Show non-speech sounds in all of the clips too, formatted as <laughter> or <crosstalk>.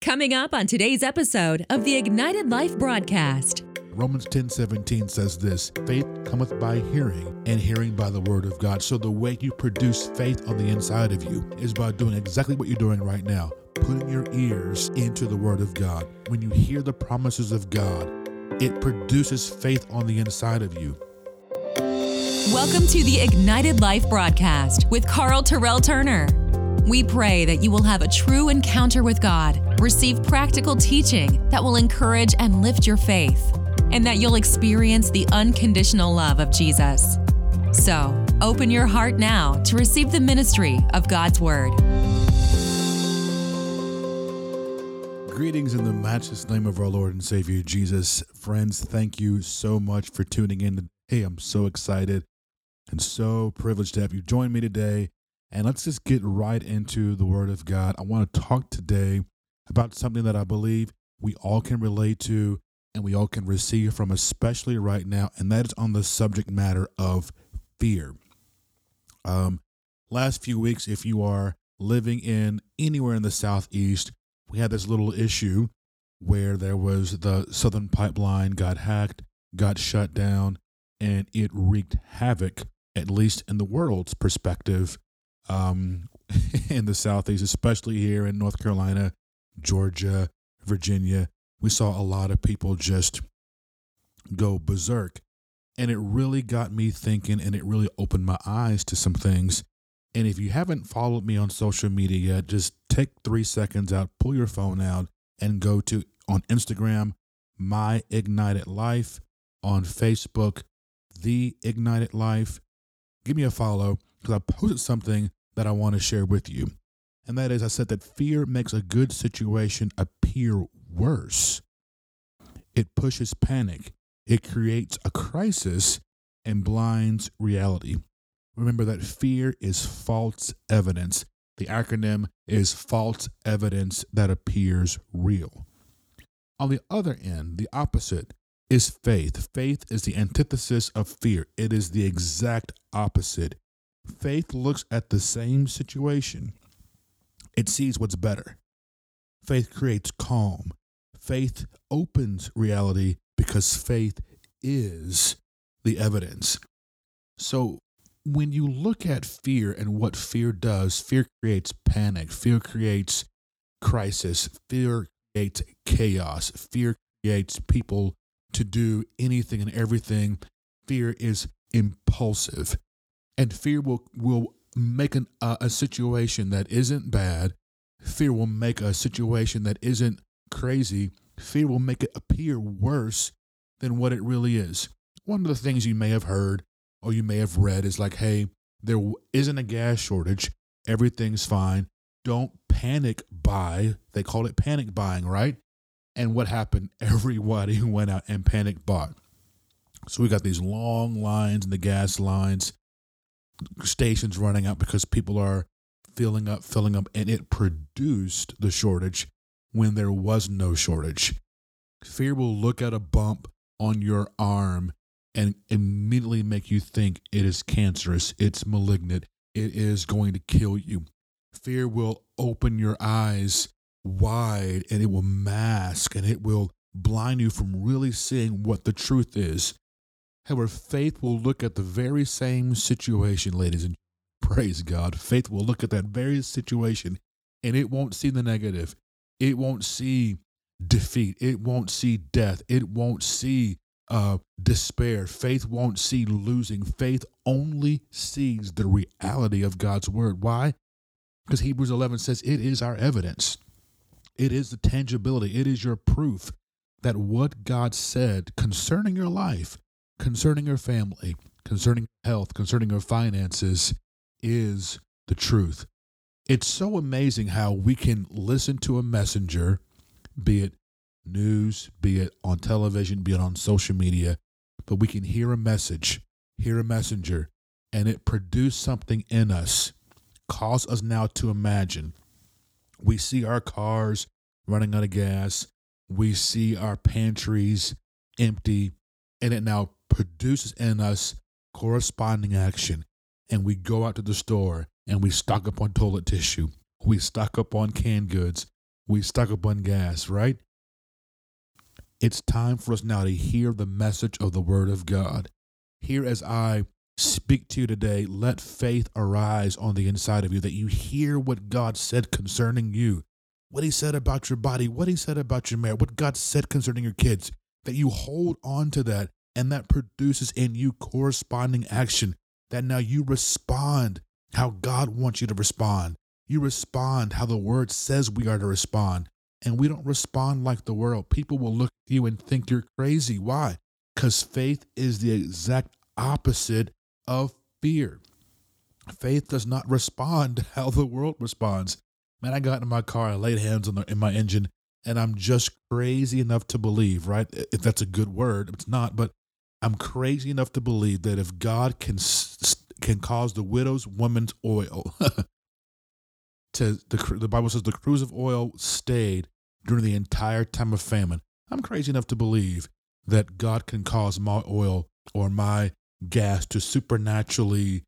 Coming up on today's episode of the Ignited Life broadcast. Romans 10 17 says this faith cometh by hearing, and hearing by the word of God. So, the way you produce faith on the inside of you is by doing exactly what you're doing right now putting your ears into the word of God. When you hear the promises of God, it produces faith on the inside of you. Welcome to the Ignited Life broadcast with Carl Terrell Turner. We pray that you will have a true encounter with God, receive practical teaching that will encourage and lift your faith, and that you'll experience the unconditional love of Jesus. So, open your heart now to receive the ministry of God's Word. Greetings in the matchless name of our Lord and Savior Jesus. Friends, thank you so much for tuning in. Hey, I'm so excited and so privileged to have you join me today and let's just get right into the Word of God. I want to talk today about something that I believe we all can relate to and we all can receive from, especially right now, and that is on the subject matter of fear. Um, last few weeks, if you are living in anywhere in the Southeast, we had this little issue where there was the Southern Pipeline got hacked, got shut down, and it wreaked havoc, at least in the world's perspective, um, <laughs> in the Southeast, especially here in North Carolina, Georgia, Virginia. We saw a lot of people just go berserk. And it really got me thinking and it really opened my eyes to some things. And if you haven't followed me on social media yet, just take three seconds out, pull your phone out, and go to on Instagram, My Ignited Life, on Facebook, The Ignited Life. Give me a follow because I posted something that I want to share with you. And that is, I said that fear makes a good situation appear worse. It pushes panic, it creates a crisis, and blinds reality. Remember that fear is false evidence. The acronym is false evidence that appears real. On the other end, the opposite is faith. Faith is the antithesis of fear, it is the exact opposite. Faith looks at the same situation, it sees what's better. Faith creates calm. Faith opens reality because faith is the evidence. So, when you look at fear and what fear does, fear creates panic, fear creates crisis, fear creates chaos, fear creates people to do anything and everything. Fear is impulsive and fear will will make an, uh, a situation that isn't bad. Fear will make a situation that isn't crazy. Fear will make it appear worse than what it really is. One of the things you may have heard or you may have read is like hey there isn't a gas shortage. Everything's fine. Don't panic buy. They call it panic buying right? And what happened? <laughs> Everybody went out and panic bought. So we got these long lines in the gas lines stations running out because people are filling up, filling up, and it produced the shortage when there was no shortage. Fear will look at a bump on your arm and immediately make you think it is cancerous, it's malignant, it is going to kill you. Fear will open your eyes wide and it will mask and it will blind you from really seeing what the truth is. However, faith will look at the very same situation, ladies and praise God. Faith will look at that very situation and it won't see the negative. It won't see defeat. It won't see death. It won't see uh, despair. Faith won't see losing. Faith only sees the reality of God's word. Why? Because Hebrews 11 says it is our evidence, it is the tangibility, it is your proof that what God said concerning your life concerning her family, concerning health, concerning her finances is the truth. It's so amazing how we can listen to a messenger, be it news, be it on television, be it on social media, but we can hear a message, hear a messenger, and it produce something in us, cause us now to imagine. We see our cars running out of gas, we see our pantries empty, and it now produces in us corresponding action. And we go out to the store and we stock up on toilet tissue. We stock up on canned goods. we stock up on gas, right? It's time for us now to hear the message of the Word of God. Here, as I speak to you today, let faith arise on the inside of you, that you hear what God said concerning you, what He said about your body, what He said about your marriage, what God said concerning your kids, that you hold on to that, and that produces in you corresponding action, that now you respond how God wants you to respond. You respond how the Word says we are to respond and we don't respond like the world, people will look at you and think you're crazy. Why? Because faith is the exact opposite of fear. Faith does not respond <laughs> how the world responds. Man, I got in my car, I laid hands on the, in my engine, and I'm just crazy enough to believe, right? If that's a good word, it's not, but I'm crazy enough to believe that if God can can cause the widow's woman's oil <laughs> to the the Bible says the cruse of oil stayed during the entire time of famine. I'm crazy enough to believe that God can cause my oil or my gas to supernaturally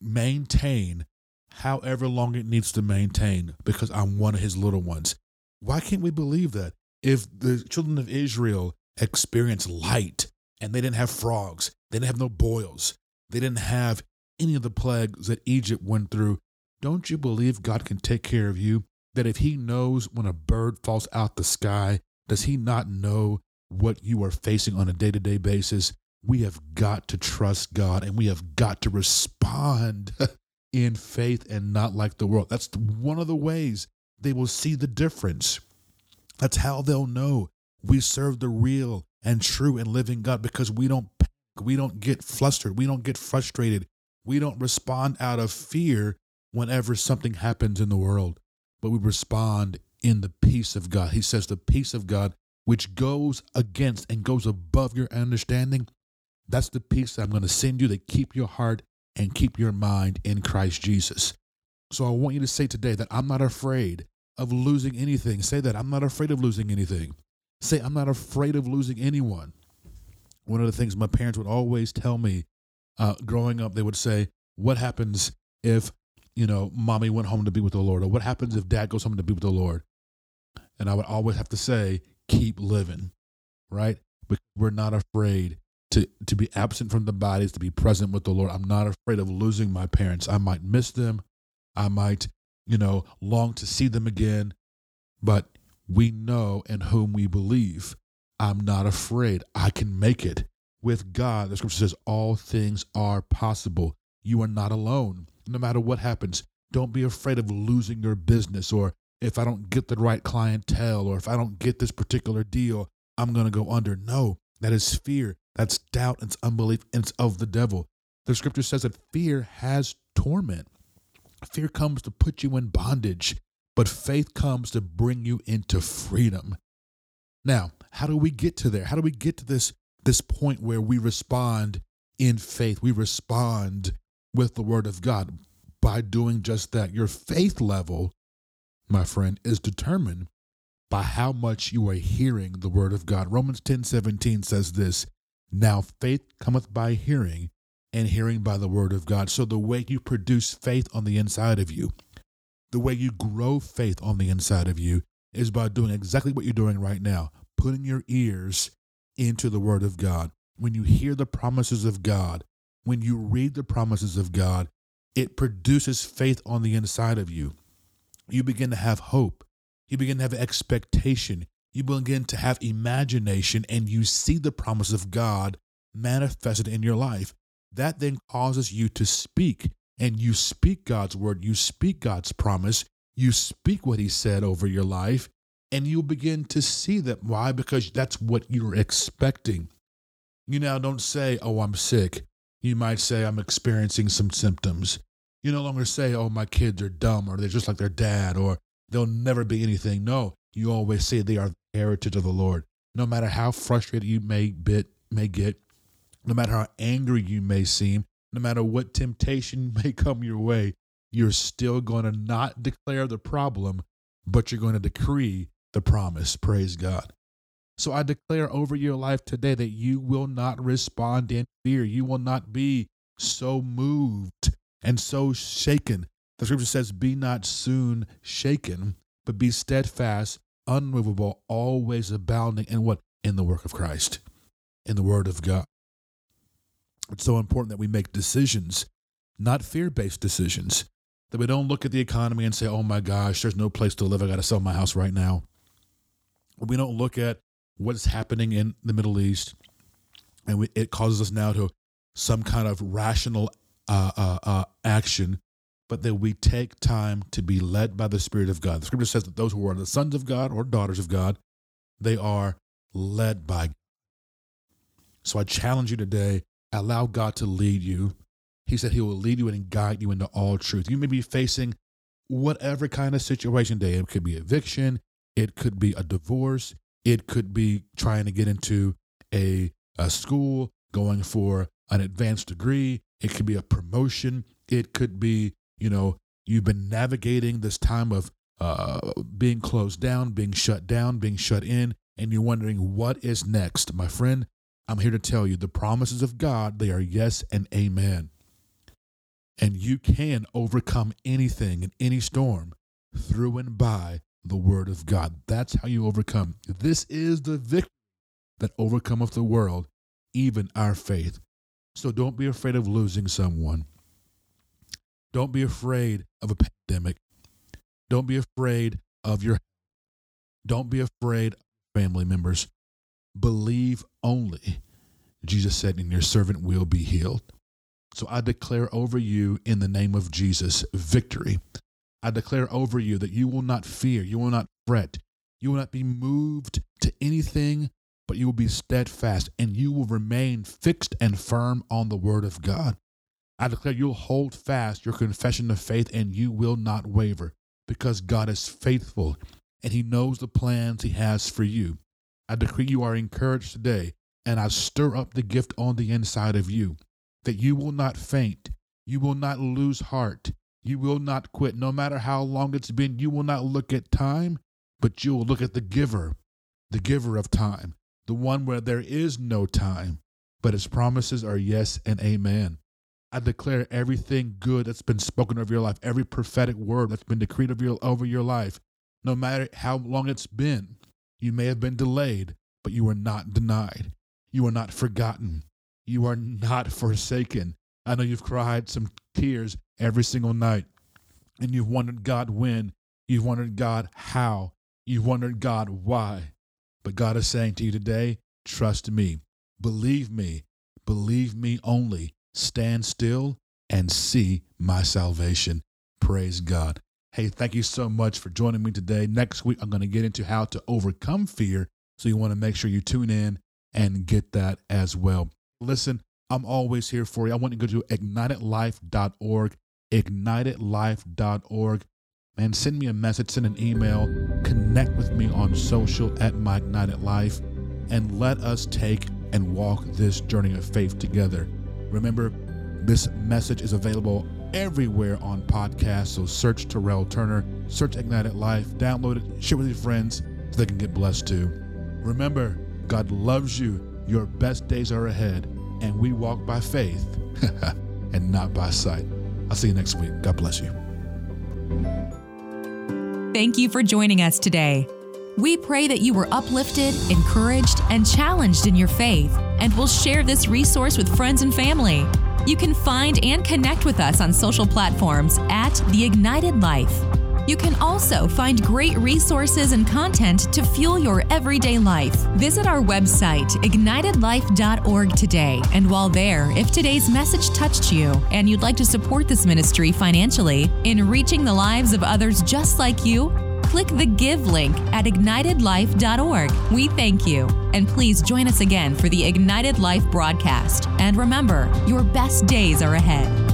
maintain however long it needs to maintain because I'm one of his little ones. Why can't we believe that? If the children of Israel experienced light and they didn't have frogs, they didn't have no boils, they didn't have any of the plagues that Egypt went through, don't you believe God can take care of you? That if He knows when a bird falls out the sky, does He not know what you are facing on a day to day basis? We have got to trust God and we have got to respond <laughs> in faith and not like the world. That's one of the ways they will see the difference. That's how they'll know we serve the real and true and living God because we don't we don't get flustered, we don't get frustrated, we don't respond out of fear whenever something happens in the world, but we respond in the peace of God. He says, the peace of God, which goes against and goes above your understanding, that's the peace that I'm going to send you to keep your heart and keep your mind in Christ Jesus. So I want you to say today that I'm not afraid of losing anything. Say that I'm not afraid of losing anything. Say, I'm not afraid of losing anyone. One of the things my parents would always tell me uh, growing up, they would say, What happens if you know, mommy went home to be with the Lord? Or what happens if dad goes home to be with the Lord? And I would always have to say, keep living, right? But we're not afraid to, to be absent from the bodies, to be present with the Lord. I'm not afraid of losing my parents. I might miss them. I might, you know, long to see them again. But we know in whom we believe. I'm not afraid. I can make it. With God, the scripture says, all things are possible. You are not alone no matter what happens. Don't be afraid of losing your business or if I don't get the right clientele or if I don't get this particular deal, I'm going to go under. No, that is fear. That's doubt. It's unbelief. And it's of the devil. The scripture says that fear has torment. Fear comes to put you in bondage, but faith comes to bring you into freedom. Now, how do we get to there? How do we get to this this point where we respond in faith? We respond with the Word of God by doing just that. Your faith level, my friend, is determined by how much you are hearing the Word of God. Romans 10 17 says this Now faith cometh by hearing, and hearing by the Word of God. So the way you produce faith on the inside of you, the way you grow faith on the inside of you, is by doing exactly what you're doing right now, putting your ears into the Word of God. When you hear the promises of God, when you read the promises of God, it produces faith on the inside of you. You begin to have hope. You begin to have expectation. You begin to have imagination, and you see the promise of God manifested in your life. That then causes you to speak, and you speak God's word. You speak God's promise. You speak what He said over your life, and you begin to see that. Why? Because that's what you're expecting. You now don't say, Oh, I'm sick. You might say, I'm experiencing some symptoms. You no longer say, oh, my kids are dumb or they're just like their dad or they'll never be anything. No, you always say they are the heritage of the Lord. No matter how frustrated you may, bit, may get, no matter how angry you may seem, no matter what temptation <laughs> may come your way, you're still going to not declare the problem, but you're going to decree the promise. Praise God. So I declare over your life today that you will not respond in fear. You will not be so moved and so shaken. The scripture says, Be not soon shaken, but be steadfast, unmovable, always abounding in what? In the work of Christ, in the word of God. It's so important that we make decisions, not fear based decisions, that we don't look at the economy and say, oh my gosh, there's no place to live. I got to sell my house right now. We don't look at what's happening in the Middle East and we, it causes us now to some kind of rational uh, uh, uh, action, but that we take time to be led by the Spirit of God. The scripture says that those who are the sons of God or daughters of God, they are led by God. So I challenge you today allow God to lead you. He said he will lead you and guide you into all truth. You may be facing whatever kind of situation today. It could be eviction, it could be a divorce, it could be trying to get into a, a school, going for an advanced degree, it could be a promotion, it could be, you know, you've been navigating this time of uh, being closed down, being shut down, being shut in, and you're wondering what is next. My friend, I'm here to tell you the promises of God, they are yes and amen. And you can overcome anything in any storm through and by the word of God. That's how you overcome. This is the victory that overcometh the world, even our faith. So don't be afraid of losing someone. Don't be afraid of a pandemic. Don't be afraid of your don't be afraid of family members. Believe only. Jesus said, and your servant will be healed. So I declare over you in the name of Jesus victory. I declare over you that you will not fear, you will not fret, you will not be moved to anything, but you will be steadfast and you will remain fixed and firm on the word of God. I declare you'll hold fast your confession of faith and you will not waver because God is faithful and he knows the plans he has for you. I decree you are encouraged today and I stir up the gift on the inside of you, that you will not faint, you will not lose heart, you will not quit. No matter how long it's been, you will not look at time, but you will look at the giver, the giver of time, the one where there is no time, but his promises are yes and amen. I declare everything good that's been spoken over your life, every prophetic word that's been decreed over your, over your life, no matter how long it's been. You may have been delayed, but you are not denied. You are not forgotten. You are not forsaken. I know you've cried some tears every single night, and you've wondered, God, when? You've wondered, God, how? You've wondered, God, why? But God is saying to you today, trust me, believe me, believe me only. Stand still and see my salvation. Praise God. Hey, thank you so much for joining me today. Next week, I'm going to get into how to overcome fear. So you want to make sure you tune in and get that as well. Listen, I'm always here for you. I want you to go to ignitedlife.org, ignitedlife.org, and send me a message, send an email, connect with me on social at My Ignited Life, and let us take and walk this journey of faith together. Remember, this message is available everywhere on podcasts. So search Terrell Turner, search Ignited Life, download it, share with your friends so they can get blessed too. Remember, God loves you. Your best days are ahead, and we walk by faith <laughs> and not by sight. I'll see you next week. God bless you. Thank you for joining us today. We pray that you were uplifted, encouraged, and challenged in your faith, and will share this resource with friends and family. You can find and connect with us on social platforms at The Ignited Life. You can also find great resources and content to fuel your everyday life. Visit our website, ignitedlife.org today. And while there, if today's message touched you and you'd like to support this ministry financially in reaching the lives of others just like you, click the Give link at ignitedlife.org. We thank you. And please join us again for the Ignited Life broadcast. And remember, your best days are ahead.